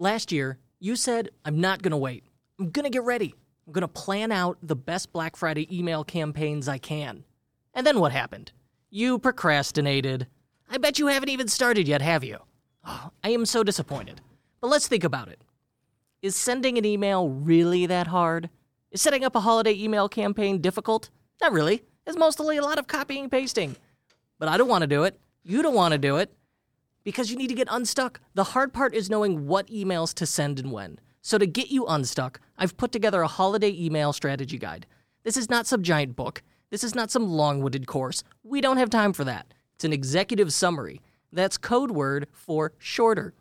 Last year, you said, I'm not going to wait. I'm going to get ready. I'm going to plan out the best Black Friday email campaigns I can. And then what happened? You procrastinated. I bet you haven't even started yet, have you? Oh, I am so disappointed. But let's think about it. Is sending an email really that hard? Is setting up a holiday email campaign difficult? Not really. It's mostly a lot of copying and pasting. But I don't want to do it. You don't want to do it because you need to get unstuck. The hard part is knowing what emails to send and when. So, to get you unstuck, I've put together a holiday email strategy guide. This is not some giant book. This is not some long winded course. We don't have time for that. It's an executive summary. That's code word for shorter.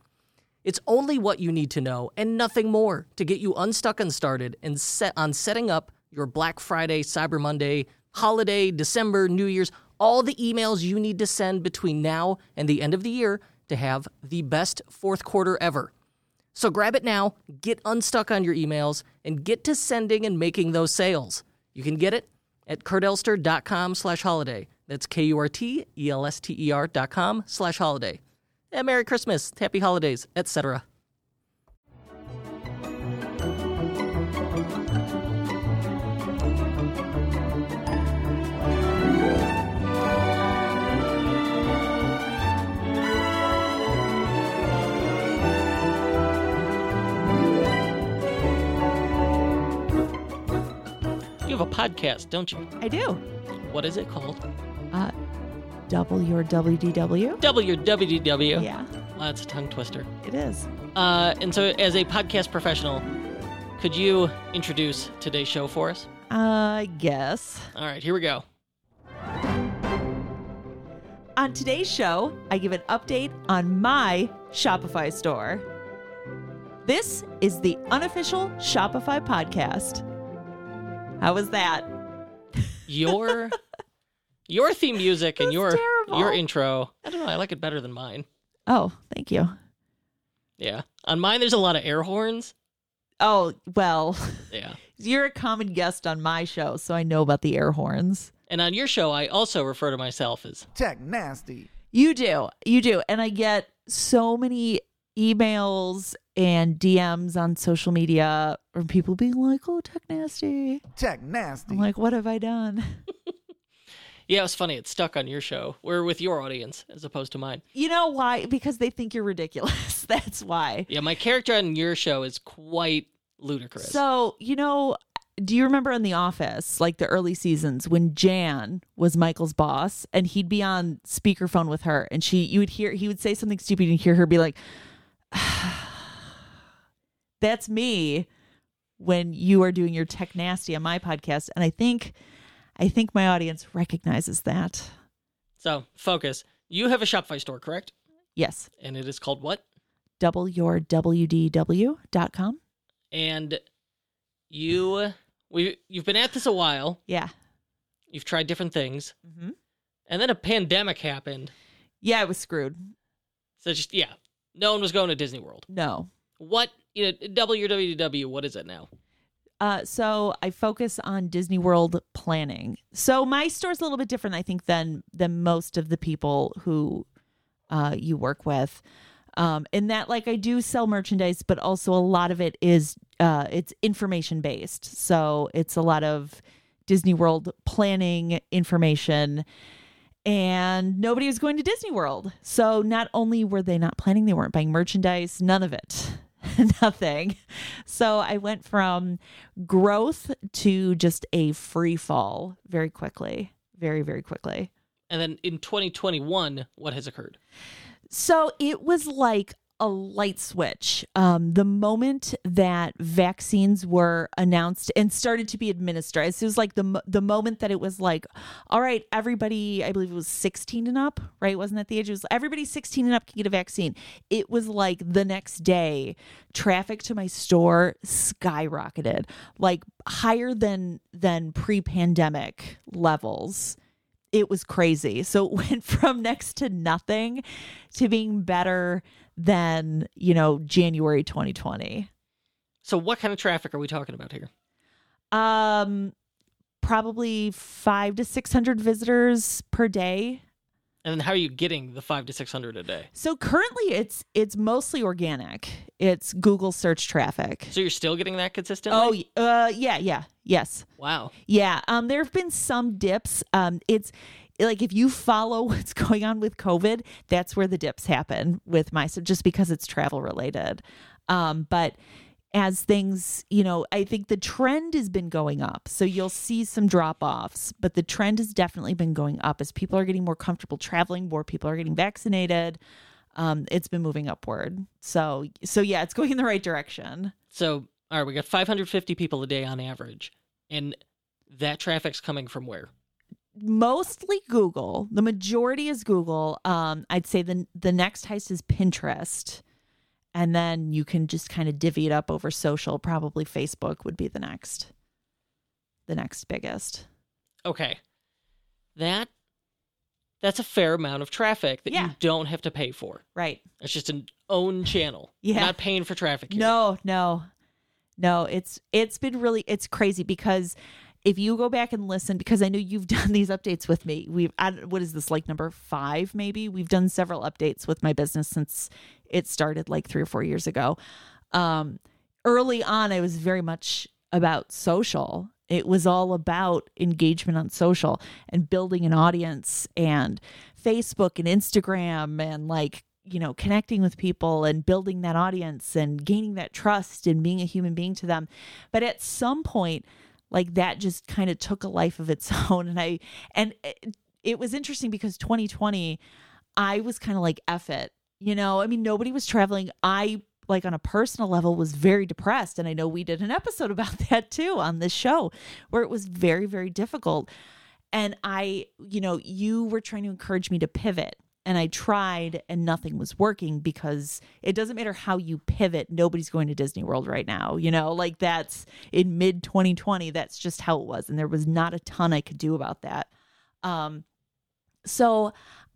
It's only what you need to know and nothing more to get you unstuck and started and set on setting up your Black Friday, Cyber Monday, holiday, December, New Year's, all the emails you need to send between now and the end of the year to have the best fourth quarter ever. So grab it now, get unstuck on your emails, and get to sending and making those sales. You can get it at kurtelster.com slash holiday. That's K-U-R-T-E-L-S-T-E-R dot com slash holiday. And Merry Christmas, Happy Holidays, etc. podcast, don't you? I do. What is it called? Uh, double your WDW. WWDW. Yeah, Wow, that's a tongue twister. it is. Uh, and so, as a podcast professional, could you introduce today's show for us? I guess. All right, here we go. On today's show, I give an update on my Shopify store. This is the unofficial Shopify podcast. How was that? Your your theme music and your terrible. your intro. I don't know. I like it better than mine. Oh, thank you. Yeah, on mine there's a lot of air horns. Oh, well, Yeah, you're a common guest on my show, so I know about the air horns. and on your show I also refer to myself as Tech nasty. You do. You do. And I get so many emails and DMs on social media from people being like, oh, tech nasty. Tech nasty. I'm like, what have I done? yeah. It was funny. It stuck on your show. We're with your audience as opposed to mine. You know why? Because they think you're ridiculous. That's why. Yeah, my character on your show is quite ludicrous. So, you know, do you remember in The Office, like the early seasons, when Jan was Michael's boss and he'd be on speakerphone with her and she, you would hear, he would say something stupid and hear her be like, that's me when you are doing your tech nasty on my podcast. And I think, I think my audience recognizes that. so focus. You have a Shopify store, correct? Yes. And it is called what? Double your WDW.com. And you we you've been at this a while. Yeah. You've tried different things, Mm-hmm. and then a pandemic happened. Yeah, I was screwed. So just yeah, no one was going to Disney World. No. What you know, WDW. What is it now? Uh, so I focus on Disney World planning. So my store's a little bit different, I think, than than most of the people who uh, you work with. Um, in that, like, I do sell merchandise, but also a lot of it is uh, it's information based. So it's a lot of Disney World planning information. And nobody was going to Disney World. So not only were they not planning, they weren't buying merchandise, none of it. Nothing. So I went from growth to just a free fall very quickly. Very, very quickly. And then in 2021, what has occurred? So it was like a light switch. Um, the moment that vaccines were announced and started to be administered, it was like the the moment that it was like, all right, everybody, I believe it was 16 and up, right? Wasn't that the age? It was everybody 16 and up can get a vaccine. It was like the next day, traffic to my store skyrocketed, like higher than than pre pandemic levels it was crazy. So it went from next to nothing to being better than, you know, January 2020. So what kind of traffic are we talking about here? Um probably 5 to 600 visitors per day. And how are you getting the five to six hundred a day? So currently it's it's mostly organic. It's Google search traffic. So you're still getting that consistently? Oh, uh, yeah, yeah, yes, wow. yeah. Um, there have been some dips. Um, it's like if you follow what's going on with COVID, that's where the dips happen with my so just because it's travel related. Um, but as things, you know, I think the trend has been going up. So you'll see some drop offs, but the trend has definitely been going up as people are getting more comfortable traveling, more people are getting vaccinated. Um, it's been moving upward. So, so yeah, it's going in the right direction. So all right, we got 550 people a day on average, and that traffic's coming from where? Mostly Google. The majority is Google. Um, I'd say the the next heist is Pinterest, and then you can just kind of divvy it up over social. Probably Facebook would be the next, the next biggest. Okay, that that's a fair amount of traffic that Yeah. you don't have to pay for. Right? It's just an own channel. Yeah. Not paying for traffic. Here. No, no, no. It's it's been really it's crazy because if you go back and listen, because I know you've done these updates with me. We've don't- what is this like number five? Maybe we've done several updates with my business since it started like three or four years ago. Um, early on, I was very much about social. It was all about engagement on social and building an audience and Facebook and Instagram and like, you know, connecting with people and building that audience and gaining that trust and being a human being to them. But at some point, like that just kind of took a life of its own. And I, and it, it was interesting because 2020, I was kind of like, F it. You know, I mean, nobody was traveling. I like on a personal level was very depressed and i know we did an episode about that too on this show where it was very very difficult and i you know you were trying to encourage me to pivot and i tried and nothing was working because it doesn't matter how you pivot nobody's going to disney world right now you know? Like that's in mid 2020 that's just how it was and there was not a ton i could do about that. Um so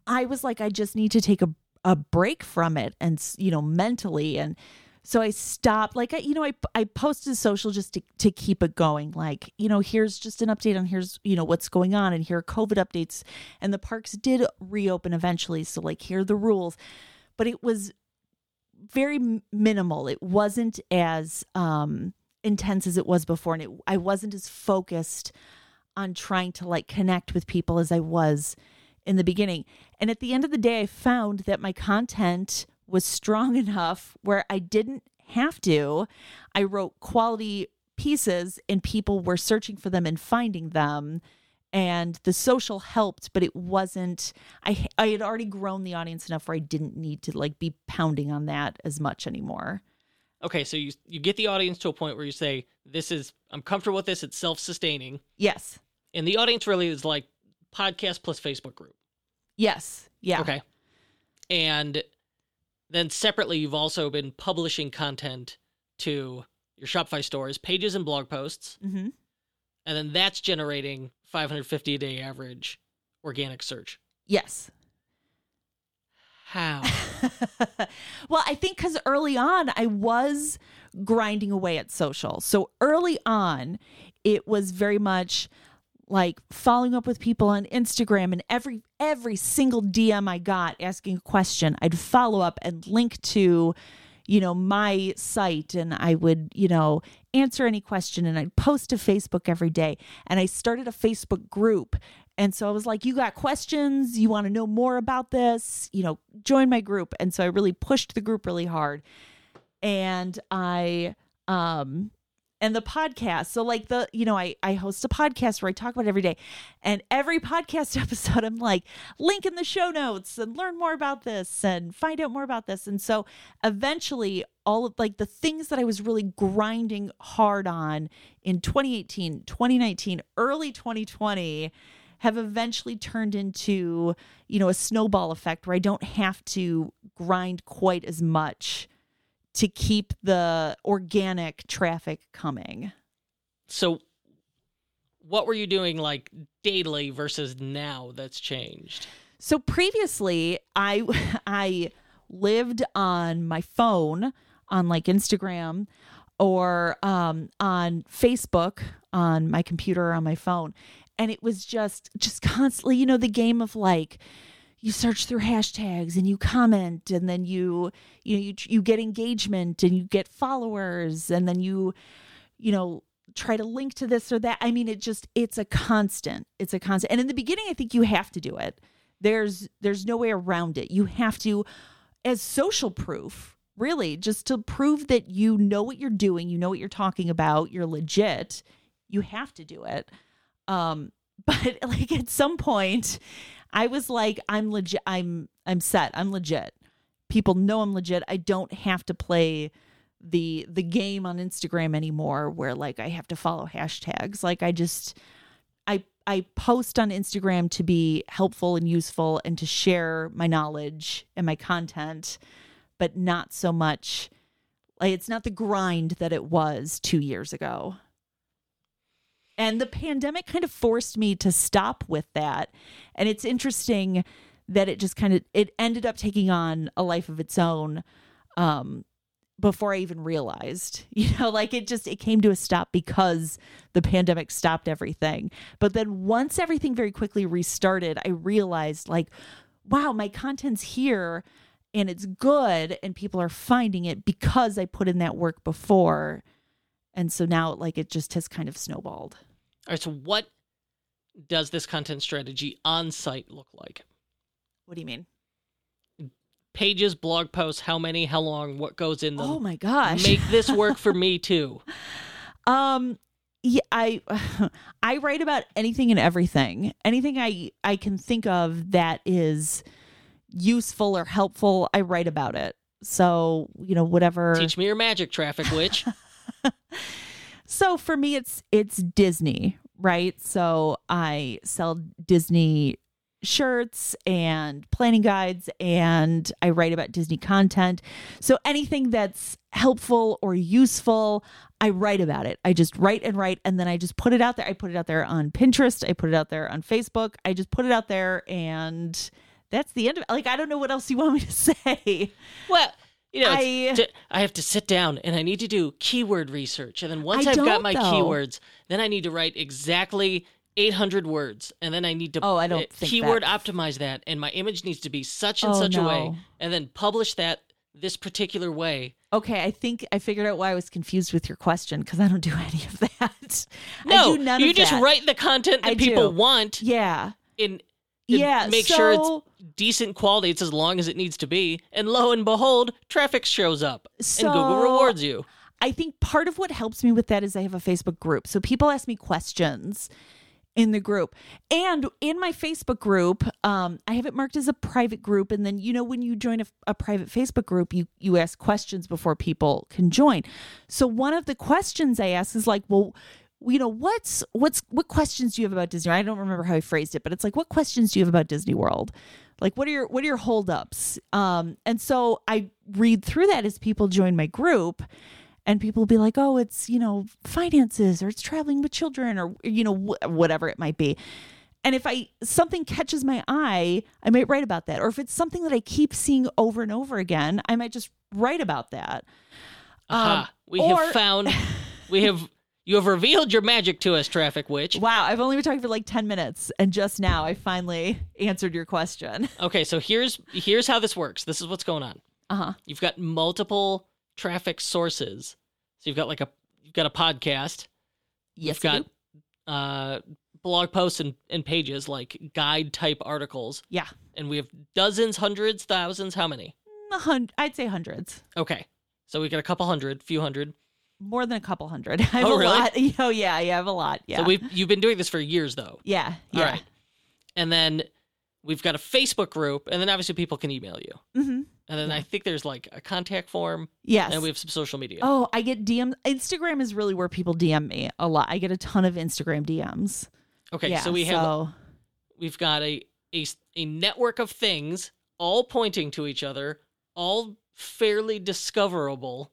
i was like i just need to take a a break from it and you know mentally and so I stopped like I you know I I posted social just to to keep it going like you know here's just an update on here's you know what's going on and here are covid updates. And the parks did reopen eventually so like here are the rules. But it was very minimal. It wasn't as um intense as it was before. And it, I wasn't as focused on trying to like connect with people as I was in the beginning. And at the end of the day, I found that my content was strong enough where I didn't have to. I wrote quality pieces and people were searching for them and finding them. And the social helped, but it wasn't I I had already grown the audience enough where I didn't need to like be pounding on that as much anymore. Okay, so you you get the audience to a point where you say, "This is I'm comfortable with this. It's self-sustaining," Yes. and the audience really is like podcast plus Facebook group. Yes. Yeah. Okay, and then separately, you've also been publishing content to your Shopify stores, pages, and blog posts, Mm-hmm. and then that's generating 550 a day average organic search. Yes. How? well, I think because early on I was grinding away at social. So early on, it was very much like following up with people on Instagram and every every single DM I got asking a question, I'd follow up and link to you know my site and I would, you know, answer any question and I'd post to Facebook every day and I started a Facebook group and so I was like, you got questions? You want to know more about this? You know, join my group. And so I really pushed the group really hard. And I, um, and the podcast. So like the, you know, I, I host a podcast where I talk about every day. And every podcast episode, I'm like, link in the show notes and learn more about this and find out more about this. And so eventually all of like the things that I was really grinding hard on in 2018, 2019, early 2020 have eventually turned into, you know, a snowball effect where I don't have to grind quite as much to keep the organic traffic coming. so, what were you doing like daily versus now? That's changed. So previously, I I lived on my phone on like Instagram or um, on Facebook on my computer or on my phone, and it was just just constantly, you know, the game of like you search through hashtags and you comment and then you you know you you get engagement and you get followers and then you you know try to link to this or that. I mean, it just it's a constant. It's a constant. And in the beginning, I think you have to do it. There's there's no way around it. You have to as social proof, really, just to prove that you know what you're doing, you know what you're talking about, you're legit. You have to do it. Um but like at some point I was like I'm legit I'm I'm set. I'm legit. People know I'm legit. I don't have to play the the game on Instagram anymore where like I have to follow hashtags. Like I just I I post on Instagram to be helpful and useful and to share my knowledge and my content, but not so much like it's not the grind that it was 2 years ago. And the pandemic kind of forced me to stop with that. And it's interesting that it just kind of it ended up taking on a life of its own um before I even realized. You know, like it just it came to a stop because the pandemic stopped everything. But then once everything very quickly restarted, I realized like wow, my content's here and it's good and people are finding it because I put in that work before. And so now like it just has kind of snowballed. All right, so what does this content strategy on site look like? What do you mean? Pages, blog posts, how many, how long, what goes in them? Oh my gosh. Make this work for me too. Um yeah, I I write about anything and everything. Anything I I can think of that is useful or helpful, I write about it. So, you know, whatever. Teach me your magic, traffic witch. so for me it's it's Disney, right? So I sell Disney shirts and planning guides and I write about Disney content. So anything that's helpful or useful, I write about it. I just write and write and then I just put it out there. I put it out there on Pinterest, I put it out there on Facebook. I just put it out there and that's the end of it. Like I don't know what else you want me to say. Well, you know, I- I, I have to sit down and I need to do keyword research. And then once I I've got my though. keywords, then I need to write exactly 800 words. And then I need to Oh, I don't uh, keyword that- optimize that. And my image needs to be such and Oh, such a way. And then publish that this particular way. Okay, I think I figured out why I was confused with your question because I don't do any of that. No, I do none you just that. write the content that I people do. want Yeah. in. Yeah, Make sure it's decent quality. It's as long as it needs to be. And lo and behold, traffic shows up. So- and Google rewards you. I think part of what helps me with that is I have a Facebook group. So people ask me questions in the group. And in my Facebook group, um, I have it marked as a private group. And then, you know, when you join a, a private Facebook group, you, you ask questions before people can join. So one of the questions I ask is like, well, you know, what's what's what questions do you have about Disney? I don't remember how I phrased it, but it's like, what questions do you have about Disney World? Like, what are your what are your holdups? Um, and so I read through that as people join my group, and people will be like, oh, it's you know finances or it's traveling with children or you know wh- whatever it might be. And if I something catches my eye, I might write about that. Or if it's something that I keep seeing over and over again, I might just write about that. Um, we or- have found. We have. You have revealed your magic to us, traffic witch. Wow, I've only been talking for like 10 minutes and just now I finally answered your question. Okay, so here's here's how this works. This is what's going on. Uh-huh. You've got multiple traffic sources. So you've got like a you've got a podcast. Yes, you've got do. uh blog posts and, and pages like guide type articles. Yeah. And we have dozens, hundreds, thousands, how many? A hun- I'd say hundreds. Okay. So we got a couple hundred, few hundred. More than a couple hundred. I have Oh, a really? lot. Oh yeah, yeah, I have a lot. Yeah. So we've you've been doing this for years though. yeah, yeah. All right. And then we've got a Facebook group, and then obviously people can email you. Mm-hmm. And then I think there's like a contact form, Yes. and we have some social media. Oh, I get DM. Instagram is really where people DM me a lot. I get a ton of Instagram DMs. okay, yeah, so we have so- we've got a, a a network of things all pointing to each other, all fairly discoverable.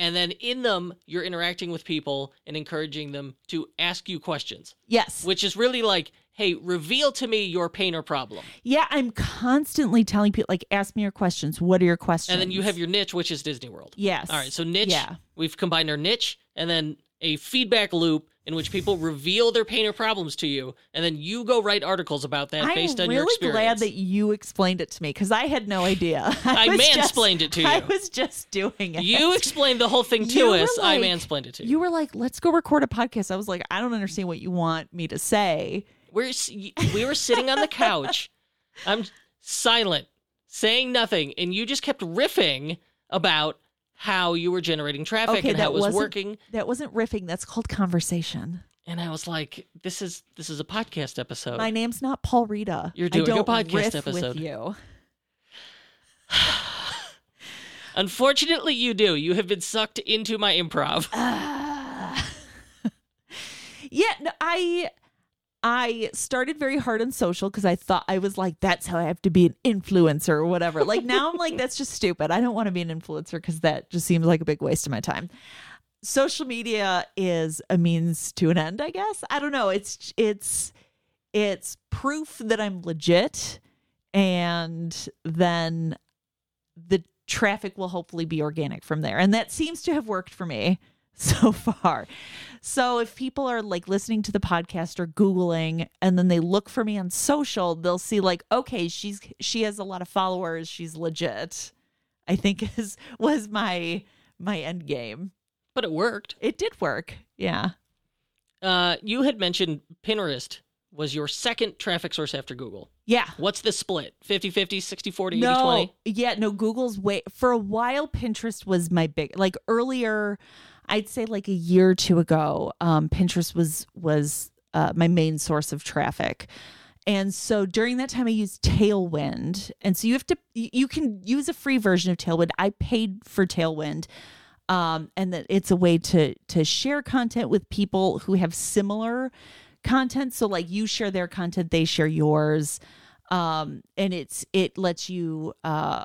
And then in them, you're interacting with people and encouraging them to ask you questions, yes. which is really like, hey, reveal to me your pain or problem. Yeah, I'm constantly telling people like, ask me your questions. What are your questions? And then you have your niche, which is Disney World. yes. All right, so niche, Yeah. we've combined our niche, and then a feedback loop in which people reveal their pain or problems to you, and then you go write articles about that I'm based on really your experience. I'm really glad that you explained it to me because I had no idea. I just- mansplained it to you. I was just doing it. you explained the whole thing to You us. I like- mansplained it to you. You were like, "Let's go record a podcast." I was like, "I don't understand what you want me to say." We're we were sitting on the couch. I'm silent, saying nothing, and you just kept riffing about how you were generating traffic Okay, and how that it was working. That wasn't riffing. That's called conversation. And I was like, "This is this is a podcast episode." My name's not Paul Rita. You're doing a don't podcast episode. with you. Unfortunately, you do. You have been sucked into my improv. Ah. yeah, no, I I started very hard on social because I thought I was like, that's how I have to be an influencer or whatever. Like now I'm like, that's just stupid. I don't want to be an influencer because that just seems like a big waste of my time. Social media is a means to an end, I guess. I don't know. It's it's it's proof that I'm legit and then the traffic will hopefully be organic from there. And that seems to have worked for me so far. So if people are like listening to the podcast or googling and then they look for me on social, they'll see like okay, she's she has a lot of followers, she's legit. I think is was my my end game. But it worked. It did work. Yeah. Uh, you had mentioned Pinterest was your second traffic source after Google. Yeah. What's the split? 50 50, 60 40, 80 no, 20? yeah, no. Google's way for a while. Pinterest was my big like earlier. I'd say like a year or two ago. Um, Pinterest was was uh, my main source of traffic, and so during that time I used Tailwind, and so you have to you can use a free version of Tailwind. I paid for Tailwind. Um, and that it's a way to to share content with people who have similar content. So like you share their content, they share yours um and it's it lets you uh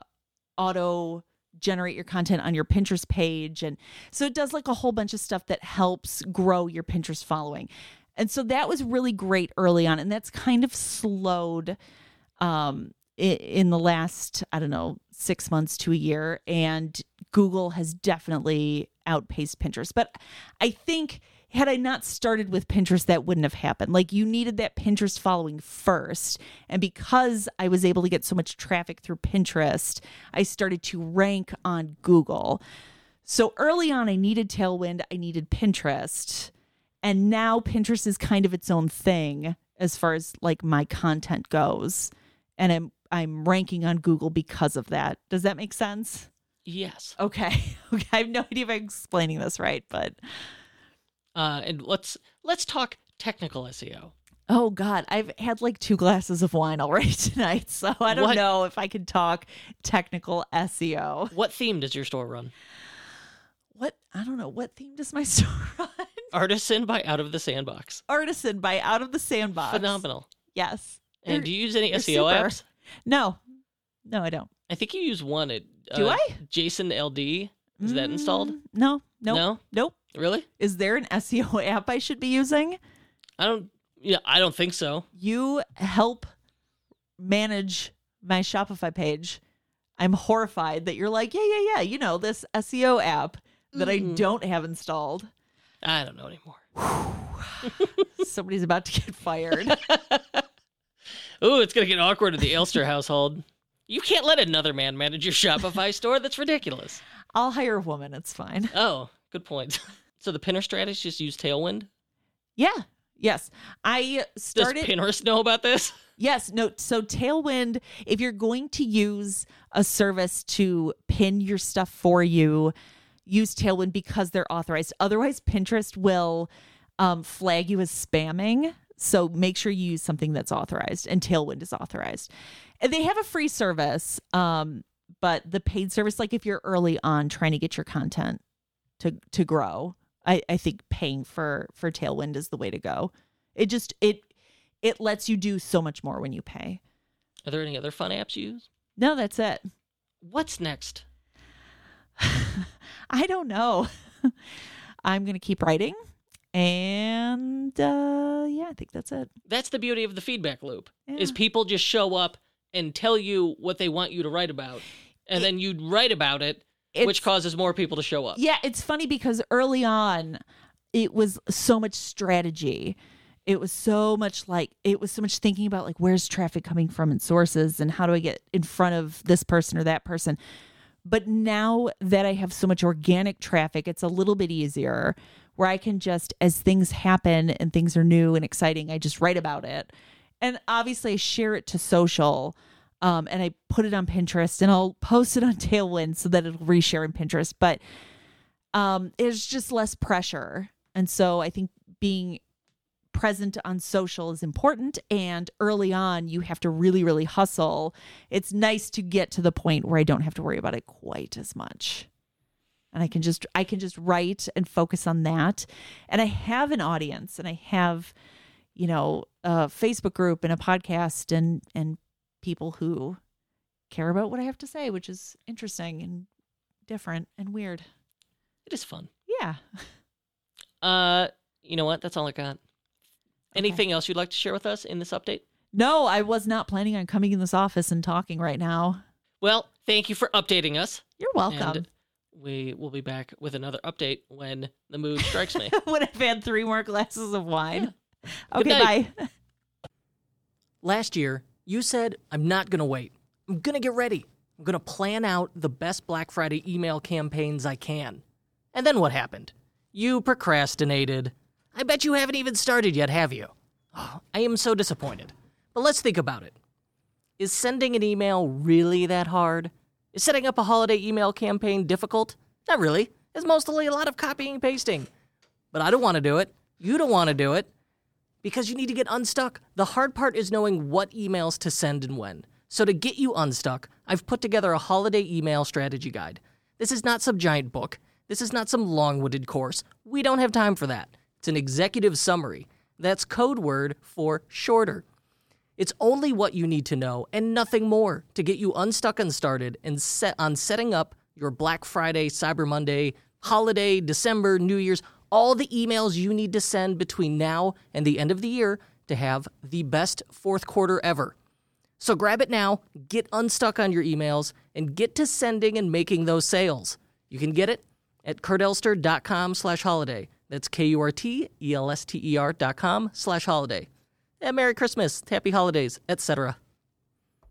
auto generate your content on your Pinterest page and so it does like a whole bunch of stuff that helps grow your Pinterest following. And so that was really great early on and that's kind of slowed um in the last I don't know 6 months to a year and Google has definitely outpaced Pinterest. But I think had I not started with Pinterest, that wouldn't have happened. Like you needed that Pinterest following first. And because I was able to get so much traffic through Pinterest, I started to rank on Google. So early on, I needed Tailwind, I needed Pinterest. And now Pinterest is kind of its own thing as far as like my content goes. And I'm I'm ranking on Google because of that. Does that make sense? Yes. Okay. Okay. I have no idea if I'm explaining this right, but Uh, and let's let's talk technical SEO. Oh God, I've had like two glasses of wine already tonight, so I don't What? know if I can talk technical SEO. What theme does your store run? What I don't know. What theme does my store run? Artisan by Out of the Sandbox. Artisan by Out of the Sandbox. Phenomenal. Yes. And They're- do you use any SEO super. apps? No, no, I don't. I think you use one. At, Do uh, I? JSON-LD. Is that installed? Mm, No, nope, No. nope. Really? Is there an SEO app I should be using? I don't. Yeah, I don't think so. You help manage my Shopify page. I'm horrified that you're like, yeah, yeah, yeah. You know this SEO app that I Mm. don't have installed. I don't know anymore. Somebody's about to get fired. Ooh, it's gonna get awkward at the Elster household. You can't let another man manage your Shopify store. That's ridiculous. I'll hire a woman. It's fine. Oh, good point. So the Pinterest strategies just use Tailwind. Yeah. Yes. I Does started. Pinterest know about this? yes. No. So Tailwind, if you're going to use a service to pin your stuff for you, use Tailwind because they're authorized. Otherwise, Pinterest will um, flag you as spamming. So make sure you use something that's authorized, and Tailwind is authorized. And they have a free service, um, but the paid service, like if you're early on trying to get your content to to grow, I, I think paying for for Tailwind is the way to go. It just it it lets you do so much more when you pay. Are there any other fun apps you use? No, that's it. What's next? I don't know. I'm gonna keep writing, and uh, yeah, I think that's it. That's the beauty of the feedback loop. Is people just show up and tell you what they want you to write about, and then you write about it, which causes more people to show up. Yeah, it's funny because early on, it was so much strategy. It was so much like it was so much thinking about like where's traffic coming from and sources and how do I get in front of this person or that person. But now that I have so much organic traffic, it's a little bit easier where I can just, as things happen and things are new and exciting, I just write about it. And obviously, I share it to social um, and I put it on Pinterest and I'll post it on Tailwind so that it'll reshare in Pinterest. But um, it's just less pressure. And so I think being present on social is important and early on you have to really really hustle it's nice to get to the point where i don't have to worry about it quite as much and i can just i can just write and focus on that and i have an audience and i have you know a facebook group and a podcast and and people who care about what i have to say which is interesting and different and weird It is fun. yeah Uh, you know what? That's all I got. Anything else you'd like to share with us in this update? no i was not planning on coming in this office and talking right now Well, thank you for updating us. you're welcome And we will be back with another update when the mood strikes me. when I've had three more glasses of wine. Good Okay, bye. Last year, you said, I'm not going to wait. I'm going to get ready. I'm going to plan out the best Black Friday email campaigns I can. And then what happened? You procrastinated. I bet you haven't even started yet, have you? Oh, I am so disappointed. But let's think about it. Is sending an email really that hard? Is setting up a holiday email campaign difficult? Not really. It's mostly a lot of copying and pasting. But I don't want to do it. You don't want to do it because you need to get unstuck. The hard part is knowing what emails to send and when. So, to get you unstuck, I've put together a holiday email strategy guide. This is not some giant book. This is not some long winded course. We don't have time for that. It's an executive summary. That's code word for shorter. It's only what you need to know and nothing more to get you unstuck and started and set on setting up your Black Friday, Cyber Monday, holiday, December, New Year's, all the emails you need to send between now and the end of the year to have the best fourth quarter ever. So grab it now, get unstuck on your emails, and get to sending and making those sales. You can get it at kurtelster.com slash holiday. That's K-U-R-T-E-L-S-T-E-R dot com slash holiday. And Merry Christmas, Happy Holidays, etc.